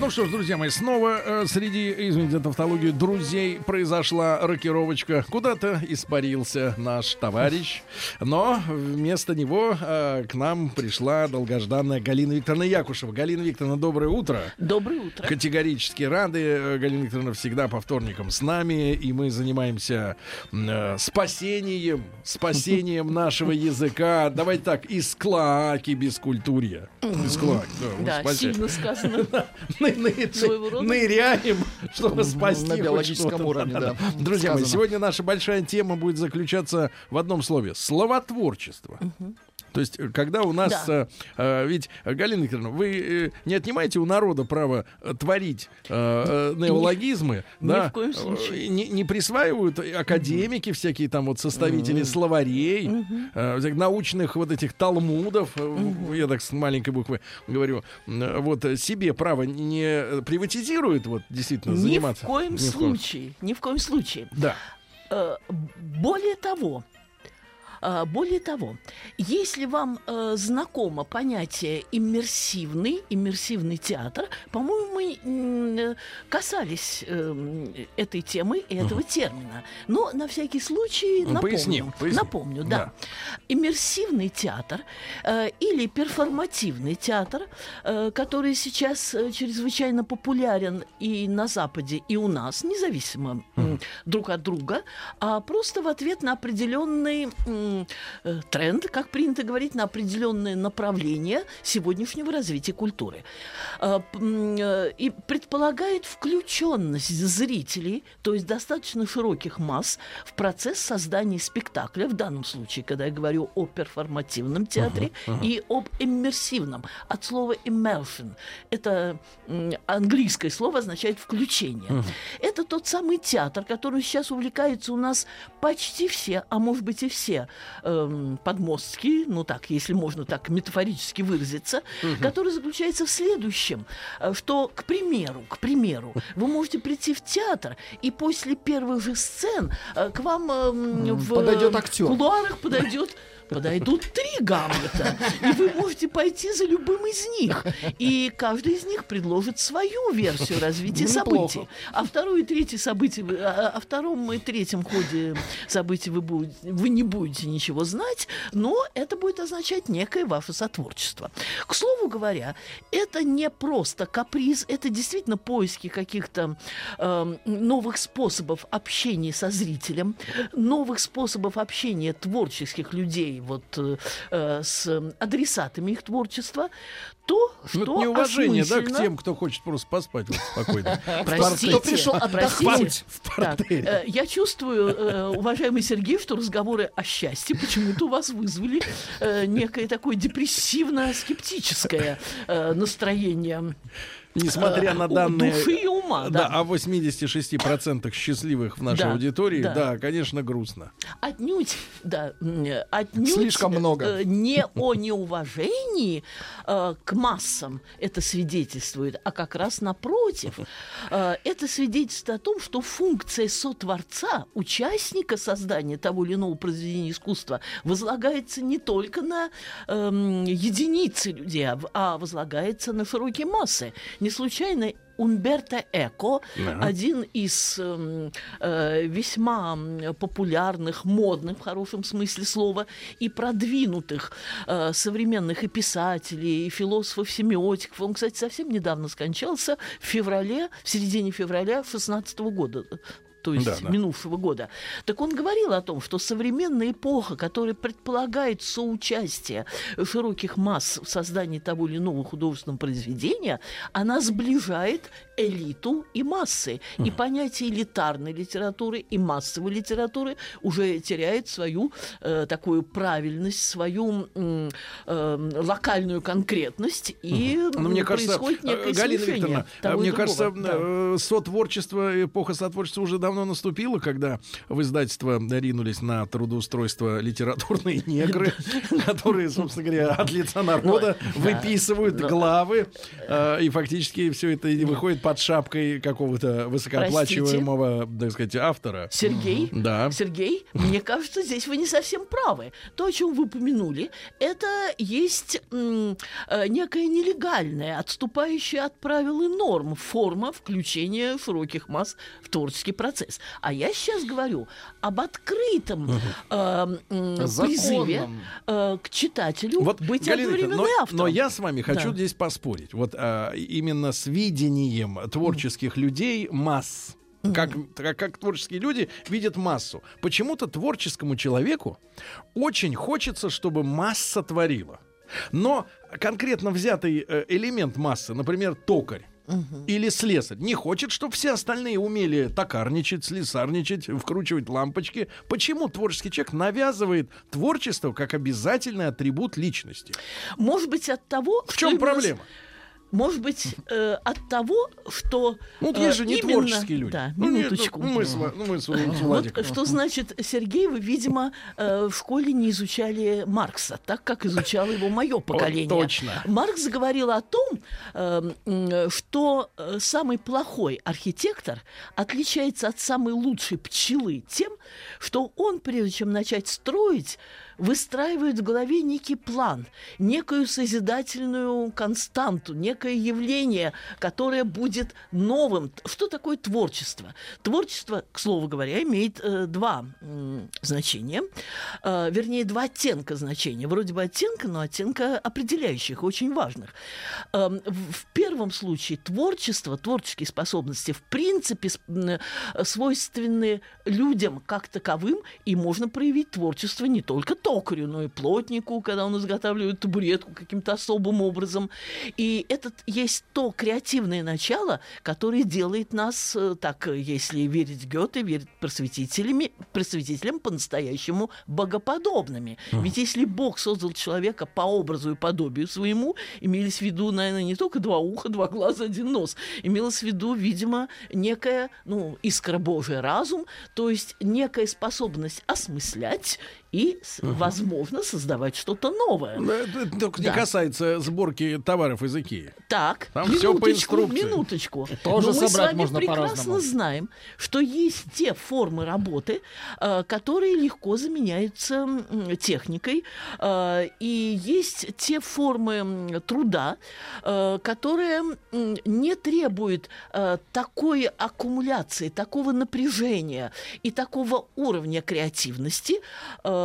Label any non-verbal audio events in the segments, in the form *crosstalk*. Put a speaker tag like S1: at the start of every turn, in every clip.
S1: ну что ж, друзья мои, снова э, среди, извините за тавтологию, друзей произошла рокировочка. Куда-то испарился наш товарищ, но вместо него э, к нам пришла долгожданная Галина Викторовна Якушева. Галина Викторовна, доброе утро.
S2: Доброе утро.
S1: Категорически рады. Э, Галина Викторовна всегда по вторникам с нами, и мы занимаемся э, спасением, спасением *laughs* нашего языка. Давайте так, из клоаки бескультурья. Из клоаки, да,
S2: Да, сильно сказано. *laughs*
S1: Ныряем, чтобы спасти
S3: на биологическом уровне, да,
S1: Друзья мои, сегодня наша большая тема будет заключаться в одном слове. Словотворчество. То есть, э, когда у нас...
S2: Да.
S1: э, э, ведь, э, Галина Викторовна, вы э, не отнимаете у народа право э, творить э, э, неологизмы,
S2: ни
S1: да?
S2: в коем случае.
S1: Э, Не, не присваивают академики всякие там вот составители словарей, э, всяких научных вот этих талмудов, э, я так с маленькой буквы говорю, э, вот э, себе право не приватизируют, вот действительно
S2: Ни в
S1: заниматься.
S2: коем
S1: Ни в коем-
S2: случае. Ни в коем случае.
S1: Да.
S2: Э, Более того, э, более того, если вам э, знакомо понятие иммерсивный, иммерсивный театр, по-моему, мы э, касались эм, этой темы и этого термина. Но на всякий случай
S1: Ну,
S2: напомню.
S1: поясним, поясним.
S2: Напомню, да. Иммерсивный театр э, или перформативный театр, э, который сейчас э, чрезвычайно популярен и на Западе, и у нас, независимо м, друг от друга, а просто в ответ на определенный э, тренд, как принято говорить, на определенное направление сегодняшнего развития культуры. Э, м, э, И предполагает включенность зрителей, то есть достаточно широких масс, в процесс создания спектакля, в данном случае, когда я говорю о перформативном театре и об иммерсивном, от слова immersion. Это английское слово означает включение. Это тот самый театр, который сейчас увлекается у нас почти все, а может быть и все эм, подмостки, ну так, если можно так метафорически выразиться, который заключается в следующем, э, что, к примеру, к примеру, *laughs* вы можете прийти в театр, и после первых же сцен э, к вам эм, в
S3: Подойдет
S2: э,
S3: актер.
S2: кулуарах подойдет подойдут три Гамлета, и вы можете пойти за любым из них. И каждый из них предложит свою версию развития
S3: Ну, неплохо.
S2: событий. А второе и третье событие, вы- а- о втором и третьем ходе событий вы, будете, вы не будете ничего знать, но это будет означать некое ваше сотворчество. К слову говоря, это не просто каприз, это действительно поиски каких-то эм, новых способов общения со зрителем, новых способов общения творческих людей вот, э, э, с адресатами их творчества, то,
S1: Ну,
S2: что
S1: это неуважение, да, к тем, кто хочет просто поспать вот спокойно. *laughs*
S2: Простите,
S3: Кто пришел отдохнуть
S1: в
S2: Так,
S1: портере.
S2: э, я чувствую, э, уважаемый Сергей, что разговоры о счастье почему-то у вас вызвали э, некое такое депрессивно-скептическое э, настроение
S1: Несмотря
S2: э,
S1: на данные...
S2: души и ума.
S1: Да,
S2: Да,
S1: о 86% счастливых в нашей
S2: Да,
S1: аудитории,
S2: да.
S1: да, конечно, грустно.
S2: Отнюдь, да, э, отнюдь
S3: Слишком много.
S2: э, не о неуважении э, к массам это свидетельствует, а как раз напротив. Э, это свидетельствует о том, что функция сотворца, участника создания того или иного произведения искусства, возлагается не только на эм, единицы людей, а а возлагается на широкие массы. Не случайно Умберто Эко,
S1: Да.
S2: один из эм, э, весьма популярных, модных в хорошем смысле слова, и продвинутых э, современных и писателей, и философов, семиотиков. Он, кстати, совсем недавно скончался в феврале, в середине февраля 16 года то есть
S1: Да, да.
S2: минувшего года. Так он говорил о том, что современная эпоха, которая предполагает соучастие широких масс в создании того или иного художественного произведения, она сближает элиту и массы. И понятие элитарной литературы и массовой литературы уже теряет свою э, такую правильность, свою э, локальную конкретность, и
S1: Но мне кажется,
S2: происходит
S1: э,
S2: некое
S1: Галина Викторовна, э, мне
S2: другого.
S1: кажется,
S2: Да.
S1: э, сотворчество, эпоха сотворчества уже давно наступило, когда в издательство ринулись на трудоустройство литературные *laughs* негры, которые, собственно говоря, от лица народа выписывают главы, и фактически все это выходит под шапкой какого-то высокооплачиваемого, так сказать, автора.
S2: Сергей,
S1: Да.
S2: Сергей, мне кажется, здесь вы не совсем правы. То, о чем вы упомянули, это есть э, некая нелегальная, отступающая от правил и норм форма включения широких масс в творческий процесс. А я сейчас говорю об открытом э, м, призыве э, к читателю
S1: Вот,
S2: быть
S1: Галина
S2: одновременно
S1: но,
S2: автором.
S1: но я с вами хочу
S2: Да.
S1: здесь поспорить. Вот а, именно с видением творческих людей масс. Как, как, как творческие люди видят массу. Почему-то творческому человеку очень хочется, чтобы масса творила. Но конкретно взятый э, элемент массы, например, токарь, или слесарь не хочет, чтобы все остальные умели токарничать, слесарничать, вкручивать лампочки. Почему творческий человек навязывает творчество как обязательный атрибут личности?
S2: Может быть, от того,
S1: В чем проблема?
S2: Может быть, э, от того, что...
S1: Ну, вот
S2: э,
S1: есть же не
S2: именно-
S1: творческие люди.
S2: Да,
S1: ну, нет,
S2: минуточку.
S1: ну, мы с, ну, мы с, с Владиком.
S2: Вот что значит, Сергей, вы, видимо, э, в школе не изучали Маркса, так как изучало его мое поколение.
S1: точно.
S2: Маркс говорил о том, э, что э, самый плохой архитектор отличается от самой лучшей пчелы тем, что он, прежде чем начать строить, выстраивает в голове некий план, некую созидательную константу, некое явление, которое будет новым. Что такое творчество? Творчество, к слову говоря, имеет э, два м, значения, э, вернее, два оттенка значения. Вроде бы оттенка, но оттенка определяющих, очень важных. Эм, в, первом случае творчество, творческие способности, в принципе, э, свойственны людям как таковым, и можно проявить творчество не только токарю, но и плотнику, когда он изготавливает табуретку каким-то особым образом. И это есть то креативное начало, которое делает нас, э, так, э, если верить Гёте, верить просветителями, просветителям по-настоящему богоподобными. Ведь если Бог создал человека по образу и подобию своему, имелись в виду, наверное, не только два уха, два глаза, один нос. Имелось в виду, видимо, некая, ну, искра Божия разум, то есть некая способность осмыслять и, возможно, создавать что-то новое.
S1: Да, это только не
S2: Да.
S1: касается сборки товаров из Икеи.
S2: Так,
S1: Там всё по
S2: минуточку,
S1: инструкции.
S2: минуточку.
S3: Тоже
S2: Но мы с вами
S3: можно
S2: прекрасно знаем, что есть те формы работы, э, которые легко заменяются техникой, э, и есть те формы труда, э, которые не требуют такой аккумуляции, такого напряжения и такого уровня креативности,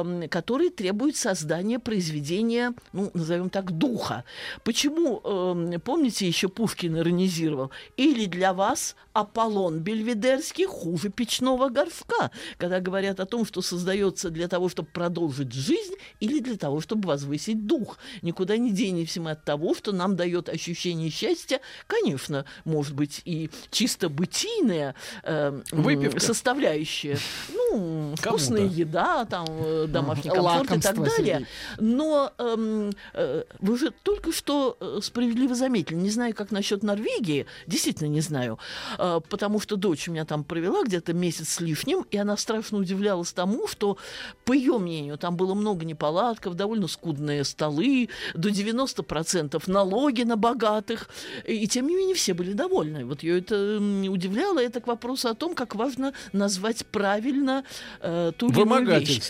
S2: э, м, который требует создания произведения, ну, назовем так, духа. Почему, эм, помните, еще Пушкин иронизировал? Или для вас Аполлон Бельведерский хуже печного горшка, когда говорят о том, что создается для того, чтобы продолжить жизнь, или для того, чтобы возвысить дух. Никуда не денемся мы от того, что нам дает ощущение счастья, конечно, может быть, и чисто бытийная э, м,
S1: Выпивка.
S2: составляющая. Ну, вкусная еда, там, э, домашний комфорт и так далее.
S3: Сергей.
S2: Но эм, э, вы же только что э, справедливо заметили, не знаю, как насчет Норвегии, действительно не знаю, э, потому что дочь у меня там провела где-то месяц с лишним, и она страшно удивлялась тому, что, по ее мнению, там было много неполадков, довольно скудные столы, до 90% налоги на богатых, и тем не менее все были довольны. Вот ее это м, удивляло, это к вопросу о том, как важно назвать правильно э, ту или иную вещь.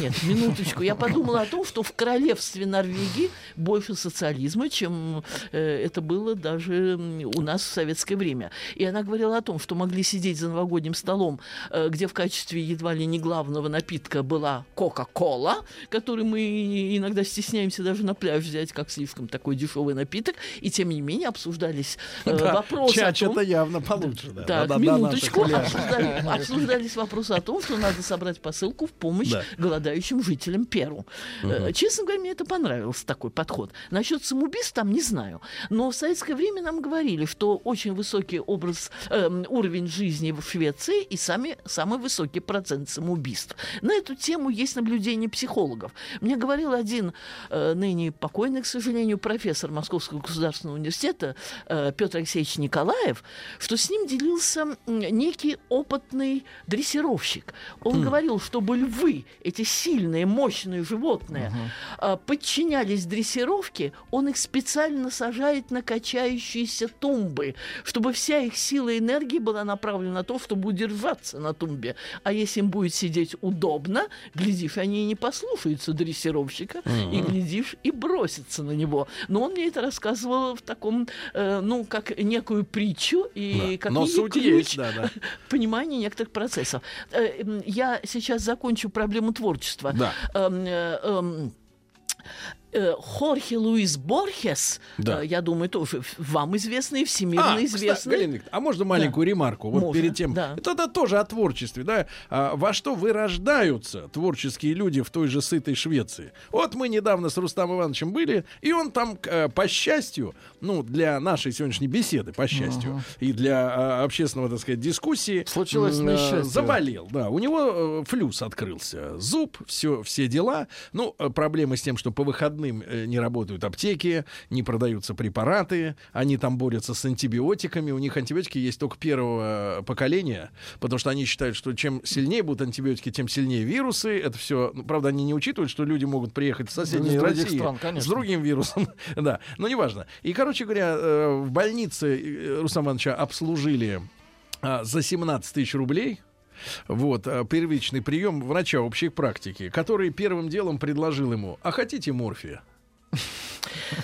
S2: Нет, минуточку. Я подумала о том, что в королевстве Норвегии больше социализма, чем э, это было даже у нас в советское время. И она говорила о том, что могли сидеть за новогодним столом, э, где в качестве едва ли не главного напитка была Кока-Кола, который мы иногда стесняемся даже на пляж взять, как слишком такой дешевый напиток, и тем не менее обсуждались э, вопросы о том,
S1: это явно получше. Да,
S2: так,
S1: Да, да, да,
S2: минуточку. Обсуждали- обсуждались вопросы о том, что что надо собрать посылку в помощь
S1: Да.
S2: голодающим жителям Перу. Э, Честно говоря, мне это понравился такой подход. Насчет самоубийств там не знаю. Но в советское время нам говорили, что очень высокий образ, эм, уровень жизни в Швеции и сами, самый высокий процент самоубийств. На эту тему есть наблюдение психологов. Мне говорил один э, ныне покойный, к сожалению, профессор Московского государственного университета э, Петр Алексеевич Николаев, что с ним делился некий опытный дрессировщик. Он говорил, чтобы львы, эти сильные, мощные животные, э, подчинялись дрессировке, он их специально сажает на качающиеся тумбы, чтобы вся их сила и энергия была направлена на то, чтобы удержаться на тумбе. А если им будет сидеть удобно, глядишь, они и не послушаются дрессировщика, и глядишь, и бросятся на него. Но он мне это рассказывал в таком, э, ну, как некую притчу, и
S1: Да.
S2: как
S1: Но суть
S2: ключ
S1: есть, да, да. *laughs*
S2: понимания некоторых процессов. Э, Я сейчас закончу проблему творчества.
S1: Да.
S2: Эм, э, эм, Хорхе Луис Борхес,
S1: Да.
S2: э, я думаю, тоже вам известный, всемирно
S1: А, кстати,
S2: известный.
S1: Галина Викторовна, а можно маленькую ремарку? Вот
S2: Можно,
S1: перед тем.
S2: да.
S1: Это, это тоже о творчестве, да? А, во что вырождаются творческие люди в той же сытой Швеции? Вот мы недавно с Рустамом Ивановичем были, и он там, э, по счастью, ну, для нашей сегодняшней беседы, по счастью, и для а, общественного, так сказать, дискуссии...
S3: Случилось
S1: э,
S3: несчастье.
S1: Заболел, да. У него э, флюс открылся, зуб, все, все дела. Ну, э, проблемы с тем, что по выходным э, не работают аптеки, не продаются препараты, они там борются с антибиотиками. У них антибиотики есть только первого э, поколения, потому что они считают, что чем сильнее будут антибиотики, тем сильнее вирусы. Это все, ну, правда, они не учитывают, что люди могут приехать в соседние
S3: Из других
S1: России
S3: стран,
S1: с другим вирусом. *laughs* да, но неважно. И, короче говоря, э, в больнице Рустама Ивановича обслужили за 17 тысяч рублей. Вот, а, первичный прием врача общей практики, который первым делом предложил ему, а хотите морфия?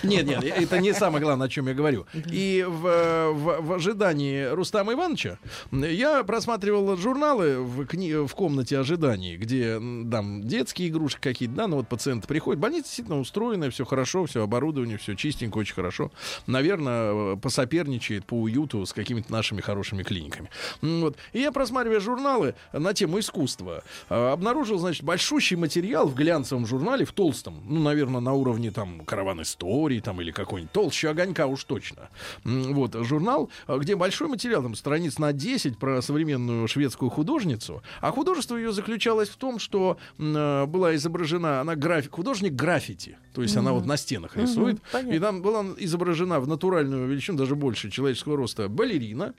S1: Нет, нет, это не самое главное, о чем я говорю. И в, в- в ожидании Рустама Ивановича я просматривал журналы в, кни- в комнате ожиданий, где там детские игрушки какие-то, да, ну вот пациент приходит, больница действительно устроенная, все хорошо, все оборудование, все чистенько, очень хорошо. Наверное, э, посоперничает по уюту с какими-то нашими хорошими клиниками. Вот. И я, просматривая журналы на тему искусства, э, обнаружил, значит, большущий материал в глянцевом журнале, в толстом, ну, наверное, на уровне там караван истории там или какой-нибудь толще огонька уж точно. Вот, журнал, э, где большой материал, там страниц на 10 про современную шведскую художницу. А художество ее заключалось в том, что э, была изображена, она график, художник граффити, то есть она вот на стенах рисует.
S2: понятно.
S1: И там была изображена в натуральную величину, даже больше человеческого роста, балерина,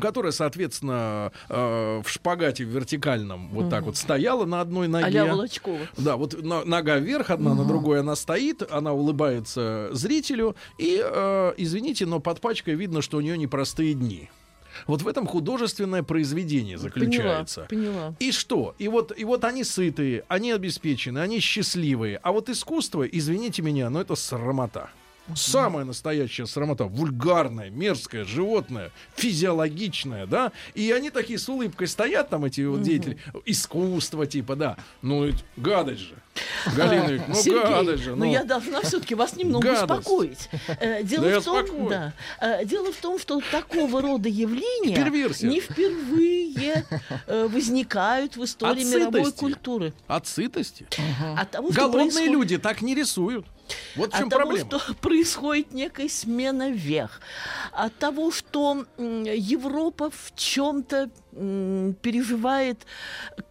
S1: которая, соответственно, э, в шпагате в вертикальном вот так вот стояла на одной ноге.
S2: А-ля Волочкова.
S1: Да, вот на- нога вверх, одна на другой она стоит, она улыбается зрителю, и, э, извините, но под пачкой видно, что у нее непростые дни. Вот в этом художественное произведение заключается.
S2: Поняла, поняла.
S1: И что? И вот, и вот они сытые, они обеспечены, они счастливые. А вот искусство, извините меня, но это срамота. Самая настоящая срамота, вульгарная, мерзкая, животное, физиологичное, да? И они такие с улыбкой стоят, там эти вот деятели, искусство типа, да. Ну, гадость же. Галина, Викторовна, ну
S2: Сергей,
S1: гадость же.
S2: но
S1: ну.
S2: я должна все-таки вас немного
S1: Гадость.
S2: успокоить. Э, Дело,
S1: Да
S2: в том, да, э, дело в том, что такого рода явления
S1: Перверсия.
S2: не впервые э, возникают в истории мировой культуры.
S1: От сытости.
S2: От того, что
S1: Голодные
S2: происходит-
S1: люди так не рисуют. Вот в чем
S2: от того,
S1: проблема.
S2: что *laughs* происходит некая смена вех, от того, что Европа в чем-то переживает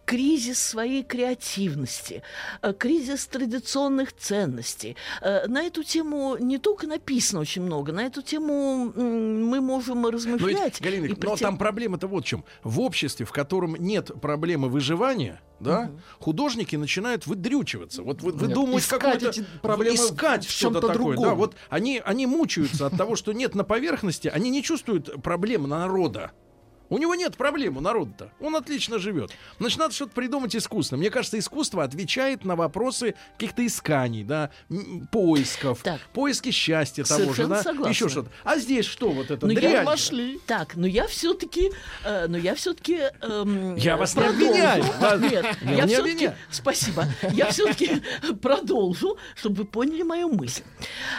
S2: кризис своей креативности, э, кризис традиционных ценностей. Э, На эту тему не только написано очень много, на эту тему мы можем
S1: Но,
S2: размышлять.
S1: ведь, Галина
S2: и
S1: но
S2: прийти-
S1: там проблема-то вот в чем. В обществе, в котором нет проблемы выживания, да, художники начинают выдрючиваться. Вот вы,
S3: Нет,
S1: выдумывать
S3: искать
S1: какое-то...
S3: эти проблемы
S1: искать что-то такое. Да, вот они, они мучаются от того, что нет на поверхности, они не чувствуют проблем народа. У него нет проблем у народа-то. Он отлично живет. Значит, надо что-то придумать искусственно. Мне кажется, искусство отвечает на вопросы каких-то исканий, да, поисков,
S2: Так.
S1: поиски счастья того же, да,
S2: согласна.
S1: еще что-то. А здесь что вот это?
S2: Ну, я?
S3: Нашли.
S2: Так, но я все-таки, но я все-таки.
S1: Я вас не обвиняю.
S2: Нет,
S1: Я
S2: все-таки. Спасибо. Я все-таки *laughs* продолжу, чтобы вы поняли мою мысль.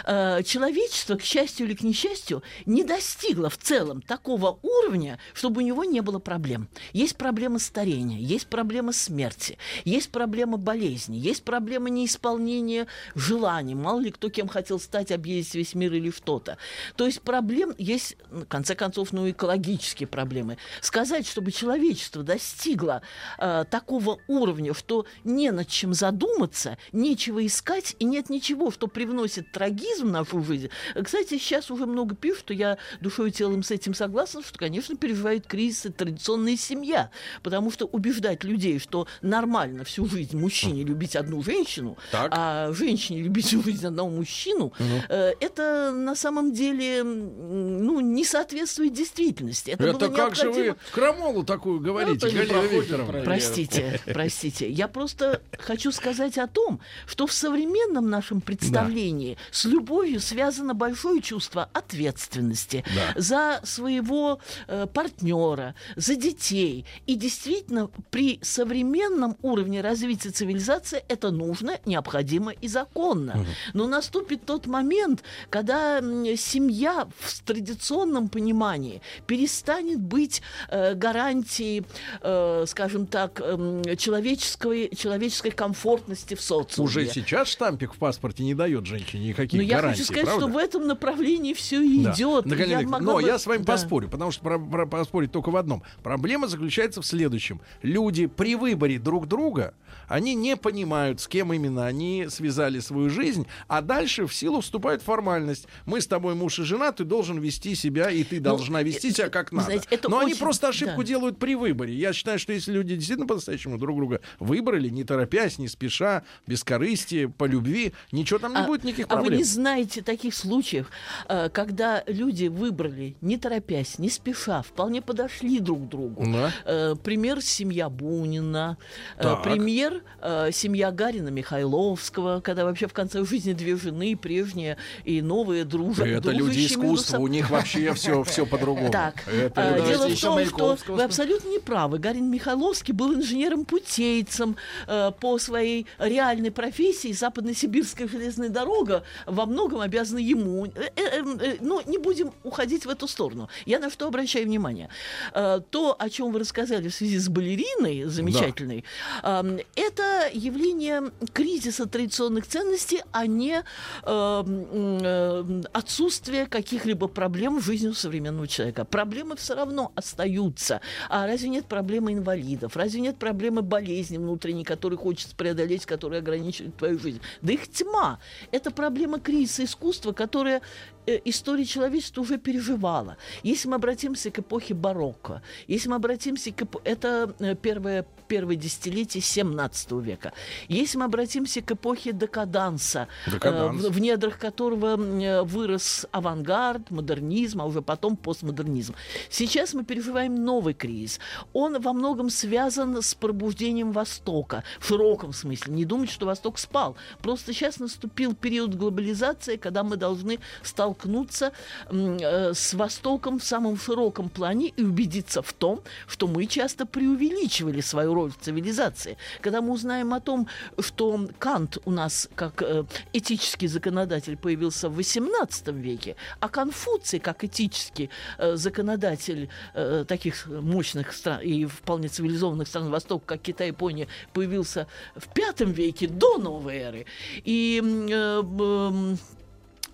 S2: Э, Человечество, к счастью или к несчастью, не достигло в целом такого уровня, чтобы у него не было проблем. Есть проблема старения, есть проблема смерти, есть проблема болезни, есть проблема неисполнения желаний. Мало ли кто кем хотел стать, объездить весь мир или что-то. То есть проблем есть, в конце концов, ну, экологические проблемы. Сказать, чтобы человечество достигло э, такого уровня, что не над чем задуматься, нечего искать и нет ничего, что привносит трагизм в нашу жизнь. Кстати, сейчас уже много пишут, что я душой и телом с этим согласна, что, конечно, переживает кризис и традиционная семья, потому что убеждать людей, что нормально всю жизнь мужчине любить одну женщину,
S1: Так.
S2: а женщине любить всю жизнь одного мужчину, э, это на самом деле ну, не соответствует действительности. Это,
S1: Это
S2: было
S1: как же вы крамолу такую говорите,
S3: Это не
S1: Галина Викторовна?
S2: Простите, *laughs* простите. Я просто хочу сказать о том, что в современном нашем представлении с любовью связано большое чувство ответственности
S1: Да.
S2: за своего э, партнера, за детей. И действительно, при современном уровне развития цивилизации это нужно, необходимо и законно. Но наступит тот момент, когда семья в традиционном понимании перестанет быть э, гарантией, э, скажем так, эм, человеческой, человеческой комфортности в социуме.
S1: Уже сейчас штампик в паспорте не дает женщине никаких
S2: Но я
S1: гарантий,
S2: хочу сказать,
S1: правда?
S2: что в этом направлении все и
S1: Да.
S2: идет.
S1: Галина
S2: Я могла
S1: но
S2: бы-
S1: я с вами
S2: Да.
S1: поспорю, потому что про, про- поспорить только в одном. Проблема заключается в следующем. Люди при выборе друг друга, они не понимают, с кем именно они связали свою жизнь, а дальше в силу вступает формальность. Мы с тобой муж и жена, ты должен вести себя, и ты должна вести
S2: э,
S1: себя как
S2: вы
S1: надо.
S2: знаете, это
S1: Но они
S2: очень-
S1: просто ошибку
S2: да.
S1: делают при выборе. Я считаю, что если люди действительно по-настоящему друг друга выбрали, не торопясь, не спеша, без корысти, по любви, ничего там не будет никаких
S2: а вы
S1: проблем.
S2: не знаете таких случаев, э, когда люди выбрали, не торопясь, не спеша, вполне подошли друг другу.
S1: Да.
S2: Э, пример семья Бунина, э, пример э, семья Гарина Михайловского, когда вообще в конце жизни две жены, прежние и новые дружат.
S1: Это люди искусства, у них вообще *laughs* все, все по-другому.
S2: Так,
S1: Это люди-
S2: дело в том, что вы абсолютно не правы. Гарин Михайловский был инженером-путейцем э, по своей реальной профессии. Западно-Сибирская железная дорога во многом обязана ему. Э, э, э, ну, не будем уходить в эту сторону. Я на что обращаю внимание. Э, то, о чем вы рассказали в связи с балериной замечательной, э, это явление кризиса традиционных ценностей, а не отсутствие каких-либо проблем в жизни современного человека. Проблемы все равно остаются. А разве нет проблемы инвалидов? Разве нет проблемы болезни внутренней, которые хочется преодолеть, которые ограничивают твою жизнь? Да их тьма. Это проблема кризиса искусства, которая история человечества уже переживала. Если мы обратимся к эпохе барокко, если мы обратимся к эпо- это э, первое, первое десятилетие 17 века, если мы обратимся к эпохе декаданса, э,
S1: Декаданс.
S2: в, в недрах которого э, вырос авангард, модернизм, а уже потом постмодернизм. Сейчас мы переживаем новый кризис. Он во многом связан с пробуждением Востока, в широком смысле. Не думать, что Восток спал. Просто сейчас наступил период глобализации, когда мы должны столкнуться м, э, с Востоком в самом широком плане и убедиться в том, что мы часто преувеличивали свою роль в цивилизации. Когда мы узнаем о том, что Кант у нас как э, этический законодатель появился в XVIII веке, а Конфуций как этический э, законодатель э, таких мощных стран и вполне цивилизованных стран Востока, как Китай, Япония, появился в V веке до новой эры. И э, м,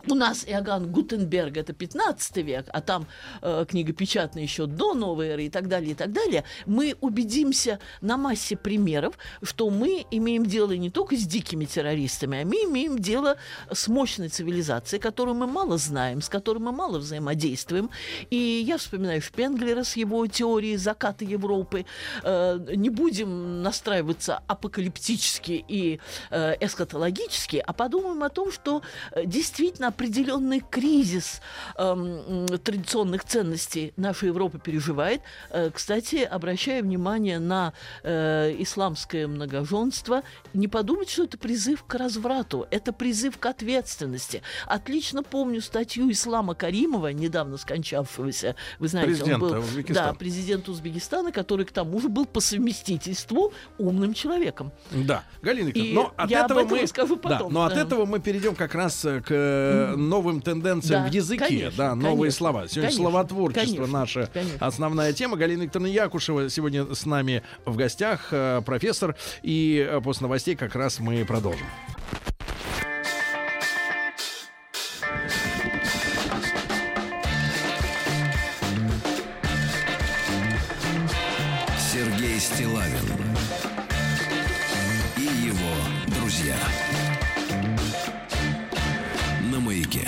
S2: у нас Иоганн Гутенберг это 15 век, а там э, книга печатная еще до новой эры и так далее, и так далее, мы убедимся на массе примеров, что мы имеем дело не только с дикими террористами, а мы имеем дело с мощной цивилизацией, которую мы мало знаем, с которой мы мало взаимодействуем. И я вспоминаю Шпенглера с его теорией заката Европы. Э, не будем настраиваться апокалиптически и э, эсхатологически, а подумаем о том, что э, действительно определенный кризис м, традиционных ценностей наша Европа переживает. Э, кстати, обращаю внимание на э, исламское многоженство. Не подумать, что это призыв к разврату, это призыв к ответственности. Отлично помню статью Ислама Каримова, недавно скончавшегося, вы знаете,
S1: Президента
S2: он был
S1: Узбекистана.
S2: да, президент Узбекистана, который к тому же был по совместительству умным человеком.
S1: Да, Галина Викторовна, но от
S2: я об
S1: этого
S2: этом
S1: мы
S2: расскажу
S1: Да,
S2: потом,
S1: но от
S2: да.
S1: этого мы перейдем как раз э, к э, новым тенденциям
S2: Да,
S1: в языке,
S2: конечно,
S1: да, новые
S2: конечно,
S1: слова. Сегодня
S2: конечно,
S1: словотворчество
S2: конечно,
S1: наша
S2: конечно.
S1: основная тема. Галина Викторовна Якушева сегодня с нами в гостях, э, профессор. И э, после новостей как раз мы продолжим.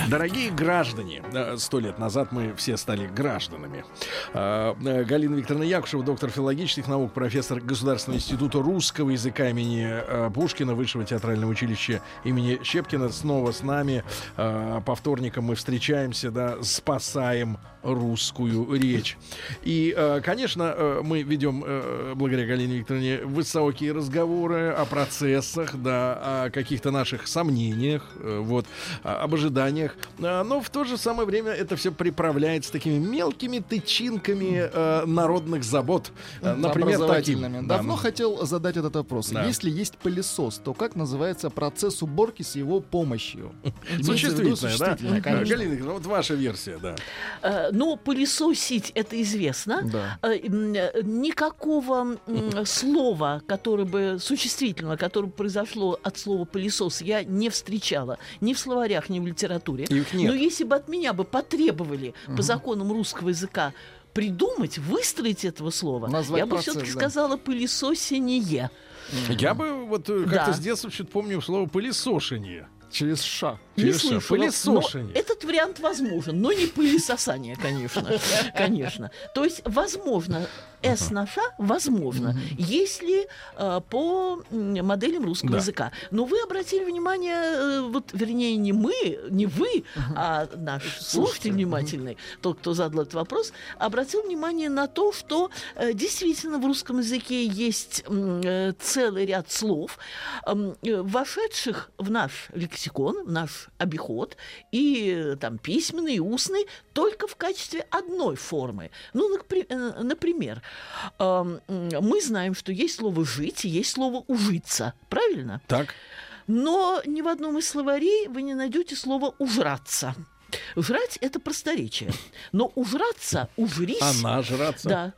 S1: Дорогие граждане, э, сто лет назад мы все стали гражданами. А, э, Галина Викторовна Якушева, доктор филологических наук, профессор Государственного института русского языка имени э, Пушкина, Высшего театрального училища имени Щепкина, снова с нами. По вторникам мы встречаемся, да, спасаем русскую речь. И, конечно, мы ведем, благодаря Галине Викторовне, высокие разговоры о процессах, да, о каких-то наших сомнениях, вот, об ожиданиях. А, Но в то же самое время это все приправляется такими мелкими тычинками э, народных забот. Э, Например, таким. Да,
S3: Давно
S1: ну,
S3: хотел задать этот вопрос.
S1: Да.
S3: Если есть пылесос, то как называется процесс уборки с его помощью? *laughs*
S1: Существительное, да?
S3: конечно.
S1: Галина вот ваша версия, да.
S2: Э, Но пылесосить это известно.
S3: Да.
S2: Э, Никакого *laughs* слова, которое бы существительного, которое бы произошло от слова пылесос, я не встречала ни в словарях, ни в литературе.
S1: Их нет.
S2: Но если бы от меня бы потребовали по законам русского языка придумать, выстроить этого слова,
S3: Назвать
S2: я бы
S3: процесс,
S2: все-таки
S3: да.
S2: сказала пылесосение.
S1: Я бы вот э, как-то
S2: Да.
S1: с детства что-то помню слово пылесошение.
S3: Через ша.
S2: Не
S1: Через
S2: слышала.
S1: Пылесошение.
S2: Но этот вариант возможен, но не пылесосание, конечно. *laughs* Конечно. То есть, возможно, «с» на «ша» возможно, если э, по моделям русского языка. Но вы обратили внимание, э, вот, вернее, не мы, не вы, а наш слушатель. внимательный, тот, кто задал этот вопрос, обратил внимание на то, что э, действительно в русском языке есть целый ряд слов, вошедших в наш лексикон, в наш обиход, и там письменный, и устный, только в качестве одной формы. Ну, напри- например, мы знаем, что есть слово «жить» и есть слово «ужиться». Правильно?
S1: Так.
S2: Но ни в одном из словарей вы не найдете слово «ужраться». Жрать – это просторечие. Но ужраться, ужрись...
S1: Она жраться.
S2: Да.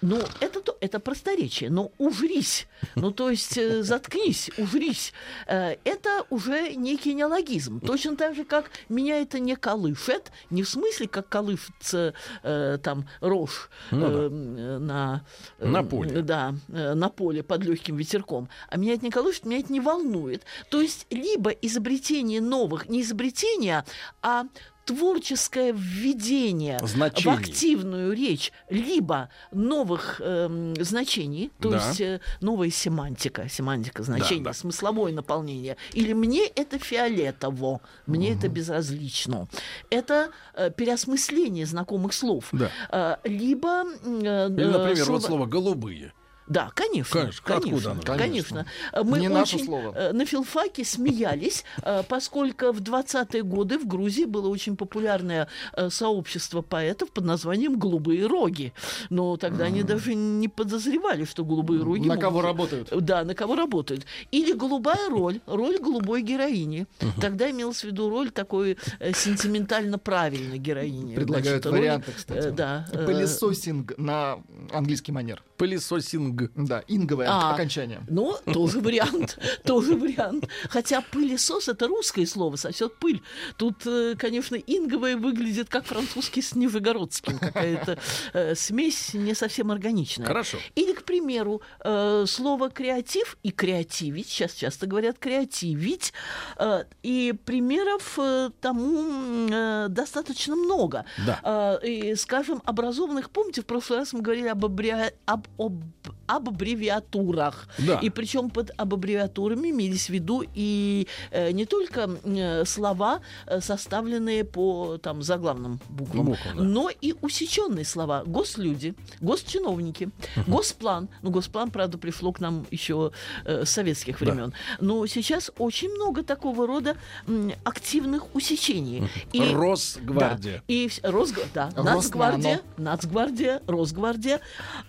S2: Ну, это, то, это просторечие, но ужрись, ну, то есть э, заткнись, ужрись, э, это уже некий неологизм. Точно так же, как меня это не колышет, не в смысле, как колышется э, там рожь
S1: Ну да.
S2: э, м, на, э,
S1: На поле.
S2: Да, э, на поле под легким ветерком. А меня это не колышет, меня это не волнует. То есть либо изобретение новых, не изобретение, а творческое введение
S1: Значений.
S2: в активную речь либо новых эм, значений, то
S1: Да.
S2: есть э, новая семантика, семантика значения,
S1: да.
S2: смысловое наполнение, или мне это фиолетово, мне это безразлично. Это э, переосмысление знакомых слов.
S1: Да.
S2: Э, либо... э,
S1: Или,
S2: э,
S1: например,
S2: слово-
S1: вот слово «голубые».
S2: Да, конечно.
S1: Конечно, откуда оно?
S2: Конечно. Э, Мы
S3: Не наше
S2: очень
S3: слово.
S2: э, на филфаке смеялись, *laughs* э, поскольку в 20-е годы в Грузии было очень популярное э, сообщество поэтов под названием «Голубые роги». Но тогда они даже не подозревали, что «Голубые роги»
S3: На
S2: могут-
S3: кого работают?
S2: Да, на кого работают. Или голубая роль, роль голубой героини. Тогда имелась в виду роль такой сентиментально правильной героини.
S3: Предлагают
S2: Значит, роль,
S3: варианты, кстати.
S2: да.
S3: Пылесосинг на английский манер.
S1: Пылесосинг.
S3: Да, инговое
S2: А.
S3: окончание.
S2: Ну, тоже вариант, *laughs* тоже вариант. Хотя пылесос — это русское слово, сосет пыль. Тут, э, конечно, инговое выглядит как французский с нижегородским. Какая-то э, смесь не совсем органичная.
S1: Хорошо.
S2: Или, к примеру, э, слово креатив и креативить, сейчас часто говорят креативить, э, и примеров тому достаточно много.
S1: Да.
S2: И, скажем, образованных, помните, в прошлый раз мы говорили об, аббре- об, об- об аббревиатурах.
S1: Да.
S2: И причем под аббревиатурами имелись в виду и э, не только э, слова, э, составленные по там, заглавным буквам,
S1: Буквам, да.
S2: но и усеченные слова. Гослюди, госчиновники, госплан. Ну, госплан, правда, пришло к нам еще э, с советских времен. Но сейчас очень много такого рода м, активных усечений. И-
S1: Росгвардия.
S2: да, и вс- Росг... да,
S3: Роснано.
S2: Нацгвардия, Росгвардия.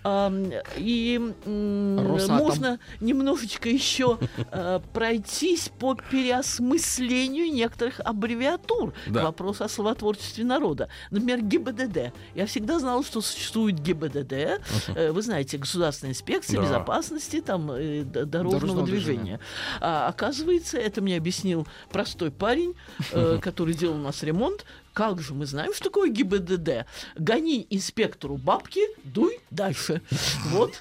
S2: ам, и
S3: Росатом.
S2: можно немножечко еще э, пройтись по переосмыслению некоторых аббревиатур
S1: Да.
S2: к вопросу о словотворчестве народа. Например, ГИБДД. Я всегда знала, что существует ГИБДД. Э, Вы знаете, Государственная инспекция
S1: Да.
S2: безопасности там, э, дорожного,
S3: Дорожного
S2: движения.
S3: движения.
S2: А, оказывается, это мне объяснил простой парень, э, *laughs* который делал у нас ремонт. Как же мы знаем, что такое ГИБДД? Гони инспектору бабки, дуй дальше. Вот.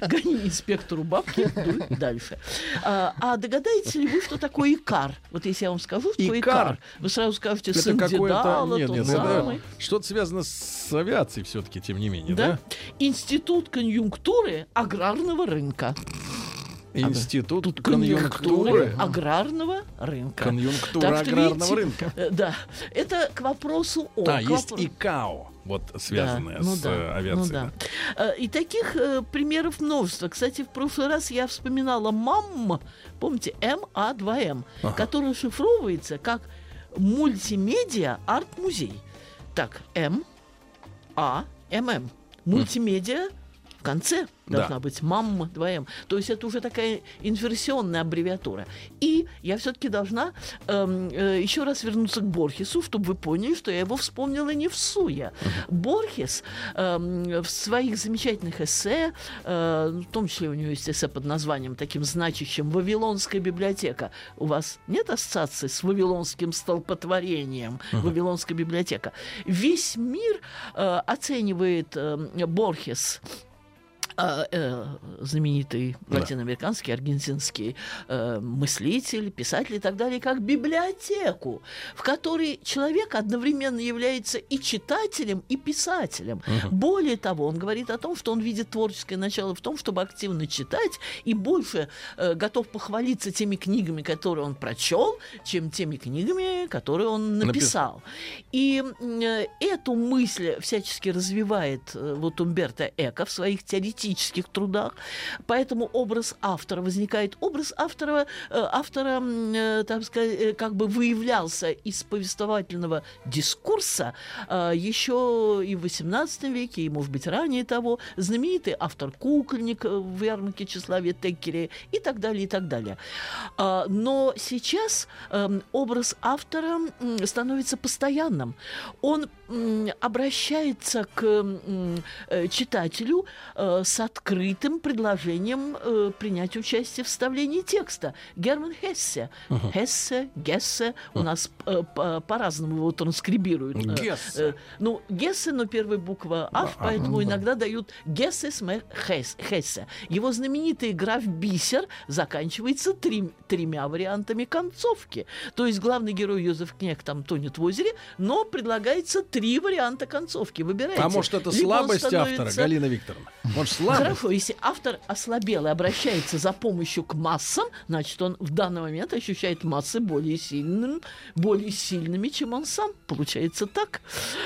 S2: Гони инспектору бабки, дуй дальше. А, а догадаетесь ли вы, что такое ИКАР? Вот если я вам скажу, что
S1: Икар?
S2: ИКАР, вы сразу скажете, сын. Дедала,
S1: Нет, нет,
S2: самый.
S1: что-то связано с авиацией все-таки, тем не менее,
S2: Да?
S1: да?
S2: Институт конъюнктуры аграрного рынка.
S1: Институт
S2: Тут
S1: конъюнктуры.
S2: аграрного рынка.
S1: Конъюнктура
S2: Так
S1: аграрного
S2: видите,
S1: рынка.
S2: э, Да, это к вопросу о.
S1: А,
S2: к
S1: есть
S2: вопро-
S1: ИКАО, вот связанное
S2: Да, ну
S1: с
S2: да,
S1: э, авиацией.
S2: ну да. Э, И таких э, примеров множество. Кстати, в прошлый раз я вспоминала МАМ, помните, МА2М,
S1: Ага.
S2: который расшифровывается как мультимедиа арт-музей. Так, М, А, ММ. Мультимедиа в конце
S1: Да.
S2: должна быть мамма 2М. То есть это уже такая инверсионная аббревиатура. И я все-таки должна эм, э, еще раз вернуться к Борхесу, чтобы вы поняли, что я его вспомнила не в суе. Борхес эм, в своих замечательных эссе, э, в том числе у него есть эссе под названием таким значащим «Вавилонская библиотека». У вас нет ассоциации с вавилонским столпотворением «Вавилонская библиотека»? Весь мир э, оценивает э, Борхес а, э, знаменитый
S1: Да.
S2: латиноамериканский, аргентинский э, мыслитель, писатель и так далее, как библиотеку, в которой человек одновременно является и читателем, и писателем. Более того, он говорит о том, что он видит творческое начало в том, чтобы активно читать и больше э, готов похвалиться теми книгами, которые он прочел, чем теми книгами, которые он написал. И э, эту мысль всячески развивает э, вот Умберто Эко в своих теоретических трудах. Поэтому образ автора возникает. Образ автора, э, автора э, так сказать, э, как бы выявлялся из повествовательного дискурса еще и в XVIII веке, и, может быть, ранее того. Знаменитый автор Кукольник э, в ярмарке тщеславия Теккере и так далее, и так далее. А, Но сейчас эм, образ автора становится постоянным. Он обращается к э, читателю э, с открытым предложением э, принять участие в вставлении текста. Герман Хессе. Хессе, Гессе. У нас по- по-разному его транскрибируют.
S1: Гессе.
S2: Ну, Гессе, но первая буква А,
S1: А,
S2: поэтому
S1: ну да.
S2: иногда дают Гессе сме Хес- Хессе. Его знаменитый граф Бисер заканчивается трим- тремя вариантами концовки. То есть главный герой Йозеф Кнег там тонет в озере, но предлагается три варианта концовки. Выбирайте.
S1: А может, это
S2: Либо
S1: слабость автора,
S2: становится-
S1: Галина Викторовна? Может, слабость?
S2: Хорошо, если автор ослабел и обращается за помощью к массам, значит, он в данный момент ощущает массы более сильным, более сильными, чем он сам. Получается так.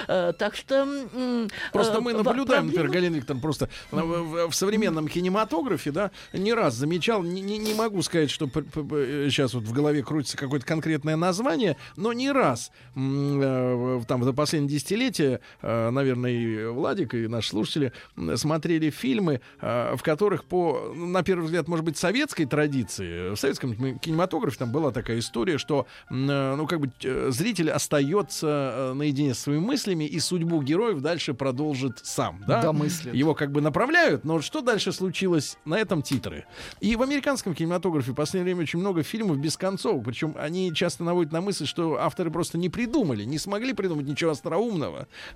S2: Э, так что... м,
S1: Просто
S2: э,
S1: мы наблюдаем, например,
S2: проблема-
S1: Галина Викторовна, просто в, в- в современном кинематографе, да, не раз замечал, не, не- не могу сказать, что сейчас вот в голове крутится какое-то конкретное название, но не раз э, там за последние десятилетия, э, наверное, и Владик, и наши слушатели смотрели фильмы, э, в которых по, на первый взгляд, может быть, советской традиции, в советском кинематографе там была такая история, что, э, ну, как бы зритель остается наедине со своими мыслями и судьбу героев дальше продолжит сам, да?
S3: Домыслит.
S1: Его как бы направляют, но что дальше случилось? На этом титры. И в американском кинематографе в последнее время очень много фильмов без концов, причем они часто наводят на мысль, что авторы просто не придумали, не смогли придумать ничего остроумного,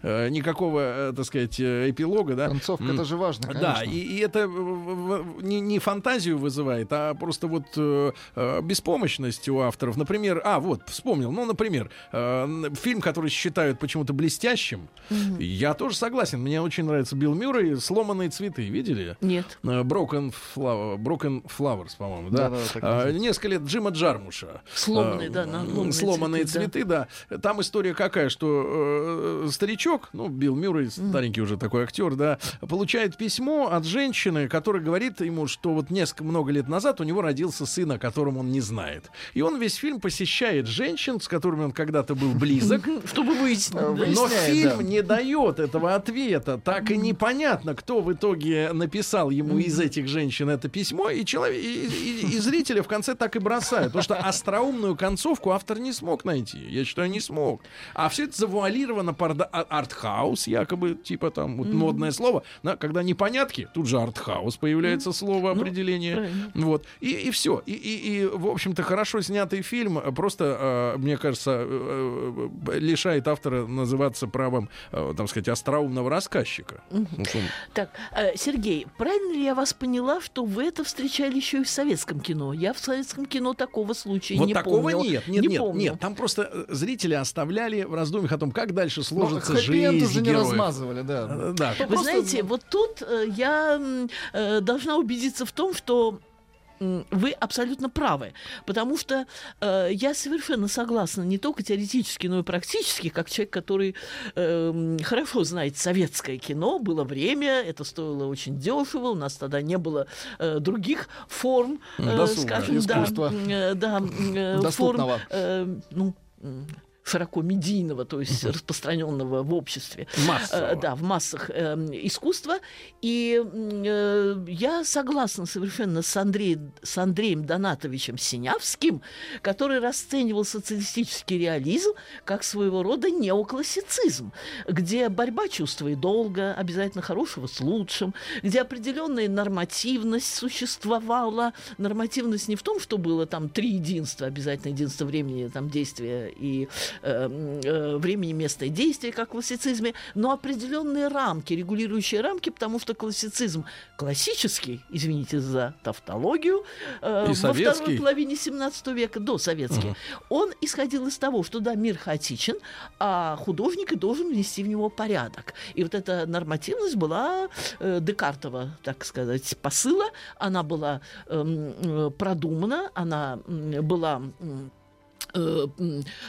S1: э, никакого, э, так сказать, э, эпилога, да?
S3: Концовка, это же важно,
S1: Да,
S3: конечно.
S1: и, и это не, не фантазию вызывает, а просто вот беспомощность у авторов. Например, а вот вспомнил, ну, например, фильм, который считают почему-то блестящим. Я тоже согласен. Мне очень нравится Билл Мюррей. Сломанные цветы, видели?
S2: Нет.
S1: Broken, Flower, Broken Flowers, по-моему, да?
S3: Да-да, так
S1: А,
S3: называется.
S1: несколько лет Джима Джармуша.
S2: Сломанные,
S1: А,
S2: да, на
S1: сломанные
S2: цветы,
S1: цветы, да. Там история какая, что э, старичок, ну, Билл Мюррей, старенький уже такой актер, да, получает письмо от женщины, которая говорит ему, что вот несколько много лет назад у него родился сын, о котором он не знает. И он весь фильм посещает женщин, с которыми он когда-то был близок, *laughs*
S2: Чтобы выяснить. да.
S1: но фильм не дает этого ответа. Так и непонятно, кто в итоге написал ему из этих женщин это письмо, и, человек, и, и- и зрители в конце так и бросают. Потому что остроумную концовку автор не смог найти. Я считаю, не смог. А все это завуалировано под а- артхаус, якобы, типа там вот модное слово. Да, когда непонятки, тут же артхаус появляется слово определение.
S2: правильно.
S1: Вот. И, и все. И, и, и, в общем-то, хорошо снятый фильм э, просто, э, мне кажется, э, э, лишает автора называться правом, э, там сказать, остроумного рассказчика. Ну, что он-
S2: Так, Сергей, правильно ли я вас поняла, что вы это встречали еще и в советском кино? Я в советском кино такого случая
S1: Вот
S2: не
S1: такого
S2: помню.
S1: нет, нет,
S2: Не
S1: нет,
S2: помню.
S1: нет. Там просто зрители оставляли в раздумьях о том, как дальше сложится
S3: Ну, хэппи-энд
S1: жизнь
S3: уже не размазывали, да.
S1: Э, Да.
S2: Вы
S3: Просто,
S2: знаете,
S3: ну,
S2: вот тут э, я э, должна убедиться в том, что вы абсолютно правы, потому что э, я совершенно согласна не только теоретически, но и практически, как человек, который э, хорошо знает советское кино, было время, это стоило очень дешево, у нас тогда не было э, других форм, э,
S1: Досуга,
S2: скажем, да,
S3: искусства.
S2: э, да, э, форм, э, ну, широко медийного, то есть распространенного в обществе.
S1: Массово.
S2: Э, да, в массах э, искусства. И э, я согласна совершенно с, Андреем с Андреем Донатовичем Синявским, который расценивал социалистический реализм как своего рода неоклассицизм, где борьба чувства и долга, обязательно хорошего с лучшим, где определенная нормативность существовала. Нормативность не в том, что было там три единства, обязательно единство времени, там, действия и времени, места и действия, как в классицизме, но определенные рамки, регулирующие рамки, потому что классицизм классический, извините за тавтологию, э, во
S1: советский.
S2: второй половине 17 века, до советский, он исходил из того, что да, мир хаотичен, а художник и должен внести в него порядок. И вот эта нормативность была э, Декартова, так сказать, посыла, она была эм, э, продумана, она была э,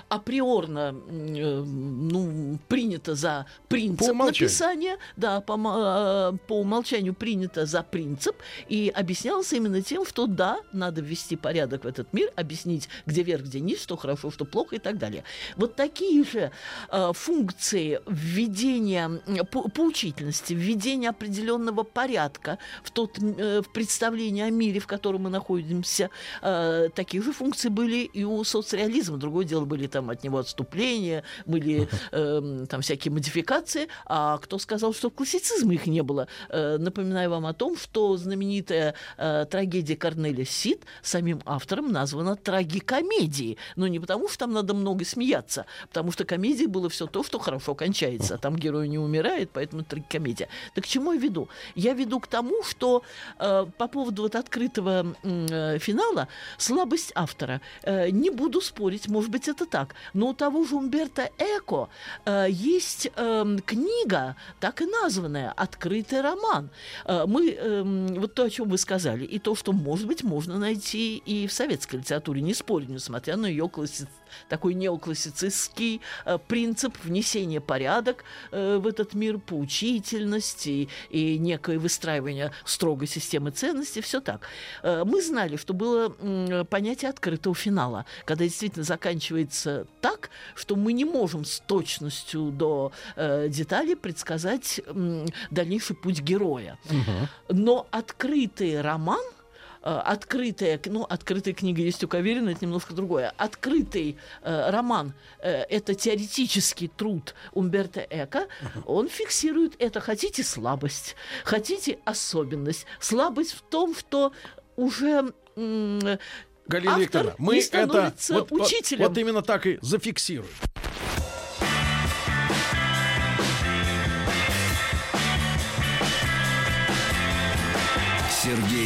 S2: априорно м, э, ну, принято за принцип
S1: По
S2: написания, да, по, э, по умолчанию принято за принцип, и объяснялось именно тем, что да, надо ввести порядок в этот мир, объяснить, где верх, где низ, что хорошо, что плохо и так далее. Вот такие же э, функции введения по- поучительности, введения определенного порядка в тот э, в представлении о мире, в котором мы находимся, э, такие же функции были и у соцреализма. Другое дело были там от него отступления, были *laughs* эм, там всякие модификации. А кто сказал, что классицизма их не было? Э, напоминаю вам о том, что знаменитая э, трагедия Корнеля Сид самим автором названа трагикомедией. Но не потому, что там надо много смеяться, потому что комедией было все то, что хорошо кончается. А там герой не умирает, поэтому трагикомедия. Так к чему я веду? Я веду к тому, что э, по поводу вот открытого э, финала слабость автора. Э, не буду спорить, может быть, это так. Но у того же Умберто Эко э, есть эм, книга, так и названная «Открытый роман». Э, мы, эм, вот то, о чем вы сказали, и то, что, может быть, можно найти и в советской литературе, не спорю, несмотря на ее класси- такой неоклассицистский э, принцип внесения порядок э, в этот мир, поучительность и, некое выстраивание строгой системы ценностей, все так. Э, мы знали, что было м, понятие открытого финала, когда действительно заканчивается так, что мы не можем с точностью до э, деталей предсказать м, дальнейший путь героя. Но открытый роман э, открытая, к- ну, открытая книга есть у Каверина, это немножко другое. Открытый э, роман э, это теоретический труд Умберто Эко. Он фиксирует это. Хотите слабость, хотите особенность. Слабость в том, что уже
S1: Галина Викторовна, мы это
S2: становится
S1: вот, вот-
S2: учителем.
S1: вот именно так и зафиксируем.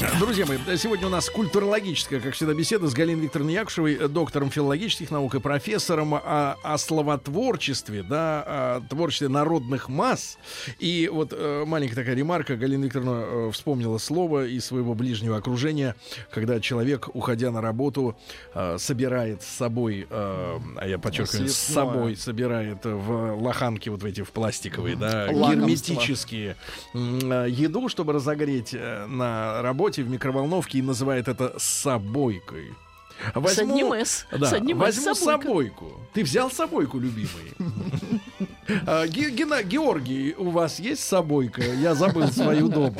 S4: маяке.
S1: Друзья мои, сегодня у нас культурологическая, как всегда, беседа с Галиной Викторовной Якушевой, доктором филологических наук и профессором о, о словотворчестве, да, о творчестве народных масс. И вот э, маленькая такая ремарка. Галина Викторовна э, вспомнила слово из своего ближнего окружения, когда человек, уходя на работу, э, собирает с собой, а я подчеркиваю, с собой собирает в лоханки вот в эти в пластиковые, да,
S3: Лакомства.
S1: герметические еду, чтобы разогреть на работе в микроволновке и называет это собойкой.
S2: С одним «с».
S1: Да,
S2: С одним «с»
S1: возьму собойку. Ты взял собойку, любимый? *laughs* А, Ге- Гена- Георгий, у вас есть собойка? Я забыл свою дома.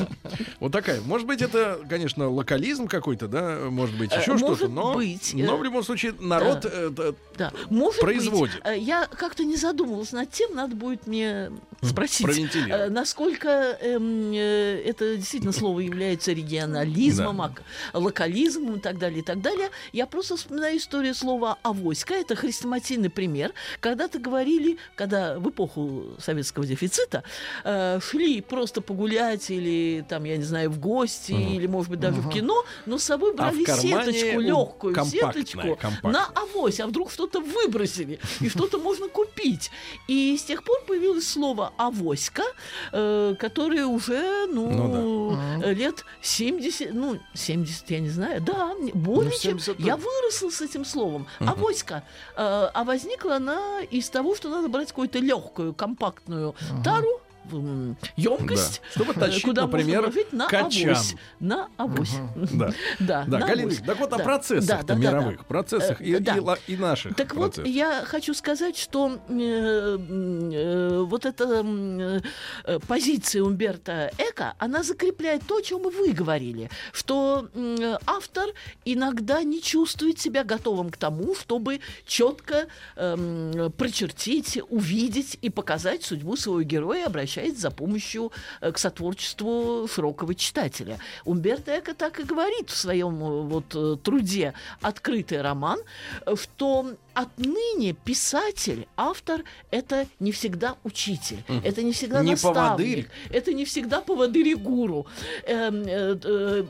S1: Вот такая. Может быть, это, конечно, локализм какой-то, да? Может быть,
S2: Э,
S1: еще что-то. Но,
S2: быть,
S1: но
S2: э,
S1: в любом случае народ э, т-
S2: Да, может
S1: Производит.
S2: быть. э, Я как-то не задумывалась над тем, надо будет мне спросить.
S1: провентилировал.
S2: э, Насколько эм, э, это действительно слово является регионализмом,
S1: Да.
S2: локализмом и так далее, и так далее. Я просто вспоминаю историю слова «авоська». Это хрестоматийный пример. Когда-то говорили, когда в эпоху советского дефицита э, шли просто погулять или, там, я не знаю, в гости, или, может быть, даже в кино, но с собой
S1: А
S2: брали
S1: кармане
S2: сеточку, легкую сеточку
S1: компактная.
S2: на авось, а вдруг что-то выбросили, и что-то можно купить. И с тех пор появилось слово «авоська», э, которое уже, ну,
S1: Ну
S2: э, лет 70, ну, 70, я не знаю, да, более
S3: Ну,
S2: чем.
S3: 70
S2: Я выросла с этим словом. «Авоська». Э, а возникла она из того, что надо брать какую-то легкую, компактную тару, емкость,
S1: Да. Чтобы
S2: э,
S1: тащить,
S2: куда
S1: например,
S2: можно на
S1: качан.
S2: авось. На авось.
S1: Да. *laughs*
S2: Да,
S1: Да,
S2: на
S1: Галина так вот о
S2: Да.
S1: процессах
S2: Да, да, да,
S1: мировых,
S2: да.
S1: процессах
S2: Э,
S1: и,
S2: да.
S1: и и наших
S2: Так вот,
S1: процессах.
S2: я хочу сказать, что э, э, вот эта э, позиция Умберта Эко, она закрепляет то, о чем вы говорили, что м, автор иногда не чувствует себя готовым к тому, чтобы четко эм, прочертить, увидеть и показать судьбу своего героя, обращаясь за помощью э, к сотворчеству широкого читателя. Умберто Эко так и говорит в своем э, вот э, труде «Открытый роман», э, что отныне писатель, автор – это не всегда учитель, это не всегда
S1: Не
S2: наставник,
S1: поводырь.
S2: это не всегда поводырь и гуру. Эм, э, э,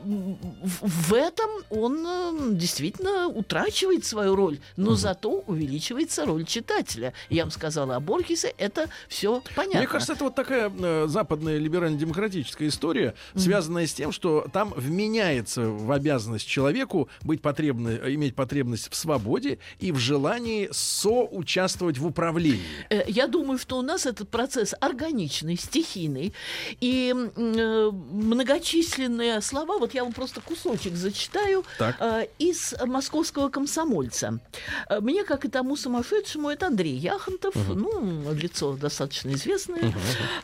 S2: в, этом он э, действительно утрачивает свою роль, но зато увеличивается роль читателя. Я вам сказала о Борхесе, это все понятно.
S1: Мне кажется, это вот такая э, западная либерально-демократическая история, связанная с тем, что там вменяется в обязанность человеку быть потребно, иметь потребность в свободе и в желании соучаствовать в управлении.
S2: Э, Я думаю, что у нас этот процесс органичный, стихийный. И э, многочисленные слова, вот я вам просто кусочек зачитаю
S1: Так.
S2: э, из московского комсомольца. Мне, как и тому сумасшедшему, это Андрей Яхонтов, ну, лицо достаточно известное,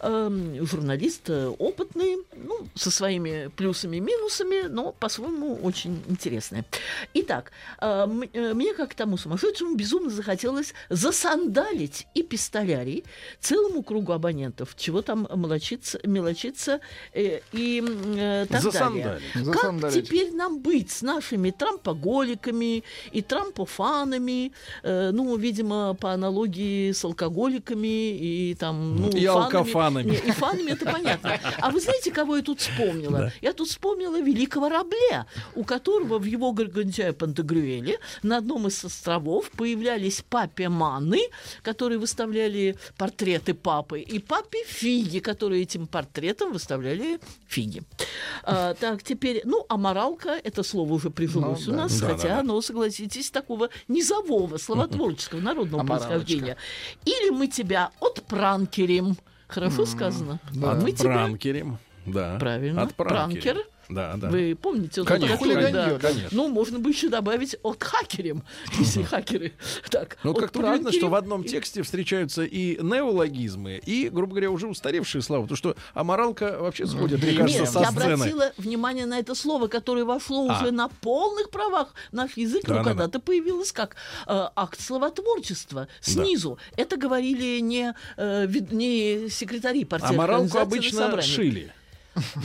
S2: э, журналист опытный, ну, со своими плюсами и минусами, но по-своему очень интересное. Итак, мне, как тому сумасшедшему, безумно захотелось засандалить и пистолярий целому кругу абонентов, чего там мелочиться, мелочиться э, и э, так далее.
S1: Засандалить.
S2: Как теперь нам быть с нашими трампоголиками и трампофанами, э, ну, видимо, по аналогии с алкоголиками и там, ну,
S1: И
S2: фанами.
S1: алкофанами.
S2: Не, и фанами это понятно. А вы знаете, кого я тут вспомнила?
S1: Да.
S2: Я тут вспомнила великого Рабле, у которого в его Гаргантюа Пантагрюэле на одном из островов появлялись папе Маны, которые выставляли портреты папы, и папе Фиги, которые этим портретом выставляли фиги. А, так, теперь, ну, а моралка, это слово уже прижилось
S3: Ну,
S2: у
S3: да.
S2: нас,
S1: Да, да,
S2: хотя
S1: да.
S2: оно, согласитесь, такого низового, словотворческого, народного
S3: Аморалочка.
S2: происхождения. Или мы тебя отпранкерим. Хорошо сказано?
S3: Да.
S2: Мы тебя
S1: Пранкерем. Да.
S2: Правильно.
S1: От пранкера.
S2: Пранкер.
S1: Да, да.
S2: Вы помните? вот
S1: Конечно,
S3: хулиганье,
S2: да.
S1: конечно.
S2: Ну, можно бы еще добавить от хакерем, *laughs* если хакеры. Так,
S1: Ну, как-то удивительно, что в одном тексте встречаются и неологизмы, и, грубо говоря, уже устаревшие слова. Потому что аморалка вообще сходит, мне кажется,
S2: Нет,
S1: со
S2: я
S1: сцены.
S2: обратила внимание на это слово, которое вошло
S1: А.
S2: уже на полных правах наш язык, но когда-то появилось как э, акт словотворчества снизу. Это говорили не, э, секретари партийных
S1: Аморалку обычно шили.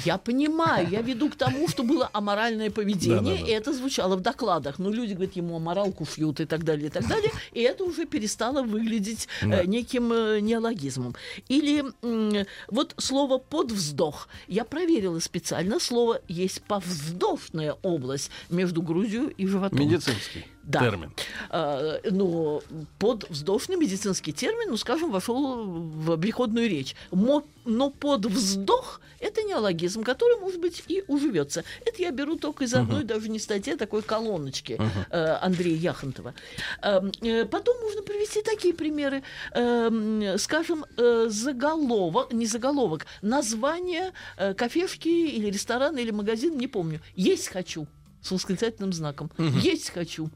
S2: Я понимаю, я веду к тому, что было аморальное поведение, и это звучало в докладах. Ну, люди говорят, ему аморалку шьют и так далее, и так далее. И это уже перестало выглядеть э, неким э, неологизмом. Или вот слово «подвздох». Я проверила специально. Слово есть повздошная область между грудью и животом.
S1: Медицинский
S2: Да.
S1: термин.
S2: А, но под вздохный медицинский термин, ну, скажем, вошел в обиходную речь. Мо- но под вздох это неологизм, который, может быть, и уживется. Это я беру только из одной, даже не статьи, а такой колоночки э, Андрея Яхонтова. Эм, э, потом можно привести такие примеры. Эм, скажем, э, заголовок, не заголовок, название кафешки или ресторана или магазина, не помню. Есть хочу с восклицательным знаком. Есть хочу.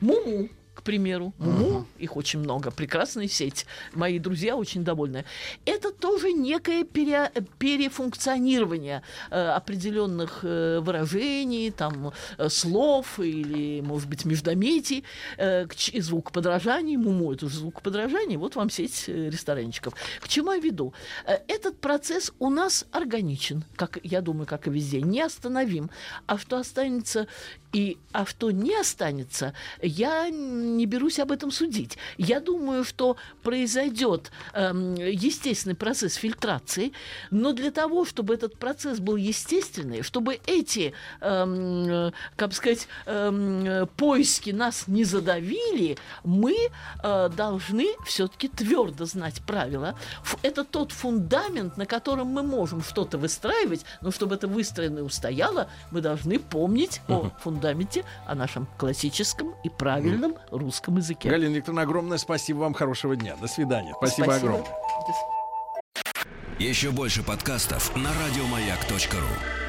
S2: Муму, к примеру. Муму, их очень много. Прекрасная сеть. Мои друзья очень довольны. Это тоже некое пере- перефункционирование э, определенных э, выражений, там, э, слов или, может быть, междометий, э, к ч- звукоподражаний. Муму – это же звукоподражание. Вот вам сеть э, ресторанчиков. К чему я веду? Э, Этот процесс у нас органичен, как я думаю, как и везде, неостановим. А что останется и а что не останется, я не берусь об этом судить. Я думаю, что произойдет эм, естественный процесс фильтрации, но для того, чтобы этот процесс был естественный, чтобы эти, э, как сказать, э, поиски нас не задавили, мы э, должны все-таки твердо знать правила. Это тот фундамент, на котором мы можем что-то выстраивать, но чтобы это выстроено и устояло, мы должны помнить о фундаменте, о нашем классическом и правильном русском языке.
S1: Галина Викторовна, огромное спасибо вам. Хорошего дня. До свидания. Спасибо, огромное.
S2: До
S4: Еще больше подкастов на радиомаяк.ру.